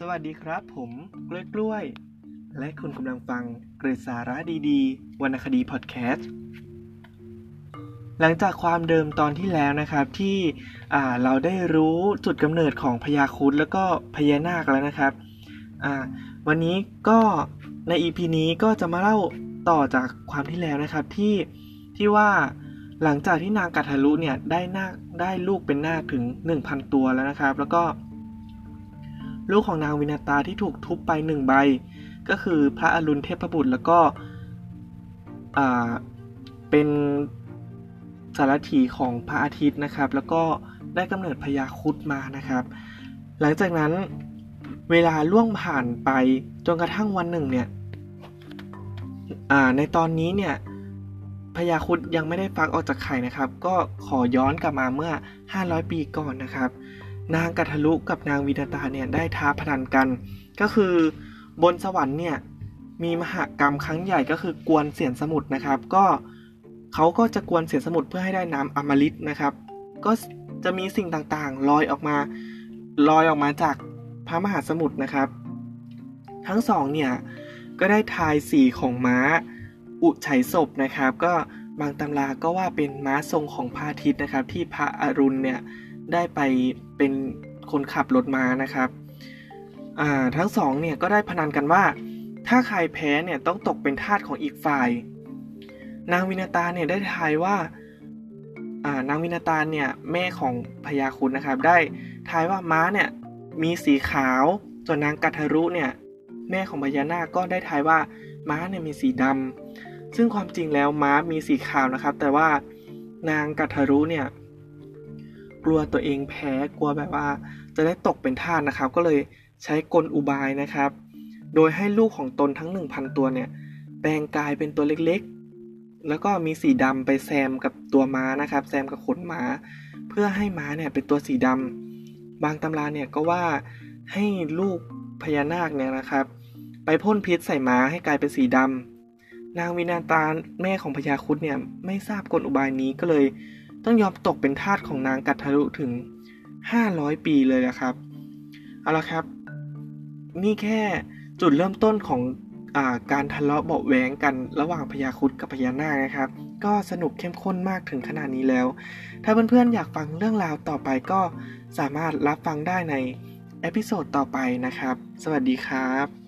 สวัสดีครับ ผมกล้วยกล้วย และคุณกำลังฟังเกรดสาระดีๆวรรณคดีพอดแคสต์หลังจากความเดิมตอนที่แล้วนะครับที่เราได้รู้จุดกำเนิดของพญาคุดแล้วก็พญานาคแล้วนะครับวันนี้ก็ใน EP นี้ก็จะมาเล่าต่อจากความที่แล้วนะครับที่ที่ว่าหลังจากที่นางกัทารุเนี่ยได้นาคได้ลูกเป็นนาคถึง 1,000 ตัวแล้วนะครับ แล้วก็ ลูกของนางวินาตาที่ถูกทุบไปหนึ่งใบ ก็คือพระอรุณเทพบุตรแล้วก็เป็นสารถีของพระอาทิตย์นะครับ แล้วก็ได้กำเนิดพญาคุดมานะครับ หลังจากนั้นเวลาล่วงผ่านไปจนกระทั่งวันหนึ่งเนี่ยในตอนนี้เนี่ยพญาคุดยังไม่ได้ฟักออกจากไข่นะครับ ก็ขอย้อนกลับมาเมื่อ 500 ปีก่อนนะครับ นางกัทลุกับนางวินาตาเนี่ยได้ท้าพนันกัน ก็คือบนสวรรค์เนี่ยมีมหากรรมครั้งใหญ่ก็คือกวนเสียนสมุทรนะครับ ก็เขาก็จะกวนเสียนสมุทรเพื่อให้ได้น้ำอมฤตนะครับ ก็จะมีสิ่งต่างๆลอยออกมาลอยออกมาจากพระมหาสมุทรนะครับ ทั้งสองเนี่ยก็ได้ทายสีของม้า อุชัยศพนะครับ ก็บางตำราก็ว่าเป็นม้าทรงของพระอาทิตย์นะครับ ที่พระอรุณเนี่ย ได้ไปเป็นคนขับรถม้านะครับ ทั้งสองเนี่ยก็ได้พนันกันว่า ถ้าใครแพ้เนี่ยต้องตกเป็นทาสของอีกฝ่าย นางวินาตาเนี่ยได้ทายว่านางวินาตาเนี่ยแม่ของพญาคุณนะครับ ได้ทายว่าม้าเนี่ยมีสีขาว ส่วนนางกัทรุเนี่ยแม่ของพญานาคก็ได้ทายว่าม้าเนี่ยมีสีดำซึ่งความจริงแล้วม้ามีสีขาวนะครับ แต่ว่านางกัทรุเนี่ย กลัวตัวเองแพ้กลัวแบบว่า จะได้ตกเป็นทาสนะครับ ก็เลยใช้กลอุบายนะครับ โดยให้ลูกของตนทั้ง 1,000 ตัวเนี่ยแปลงกายเป็นตัวเล็กๆ แล้วก็มีสีดำไปแซมกับตัวม้านะครับ แซมกับขนม้า เพื่อให้ม้าเนี่ยเป็นตัวสีดำบางตำราเนี่ยก็ว่าให้ลูกพญานาคเนี่ยนะครับ ไปพ่นพิษใส่ม้าให้กลายเป็นสีดำนางวินาตาแม่ของพญาคุดเนี่ยไม่ทราบกลอุบายนี้ก็เลย ต้องยอมตกเป็นทาสของนางกัตทะลุถึง 500 ปีเลยนะครับ เอาละครับ นี่แค่จุดเริ่มต้นของอาการทะเลาะเบาแหวงกันระหว่างพญาคุดกับพญานาคนะครับ ก็สนุกเข้มข้นมากถึงขนาดนี้แล้ว ถ้าเพื่อนๆอยากฟังเรื่องราวต่อไปก็สามารถรับฟังได้ใน episode ต่อไปนะครับ สวัสดีครับ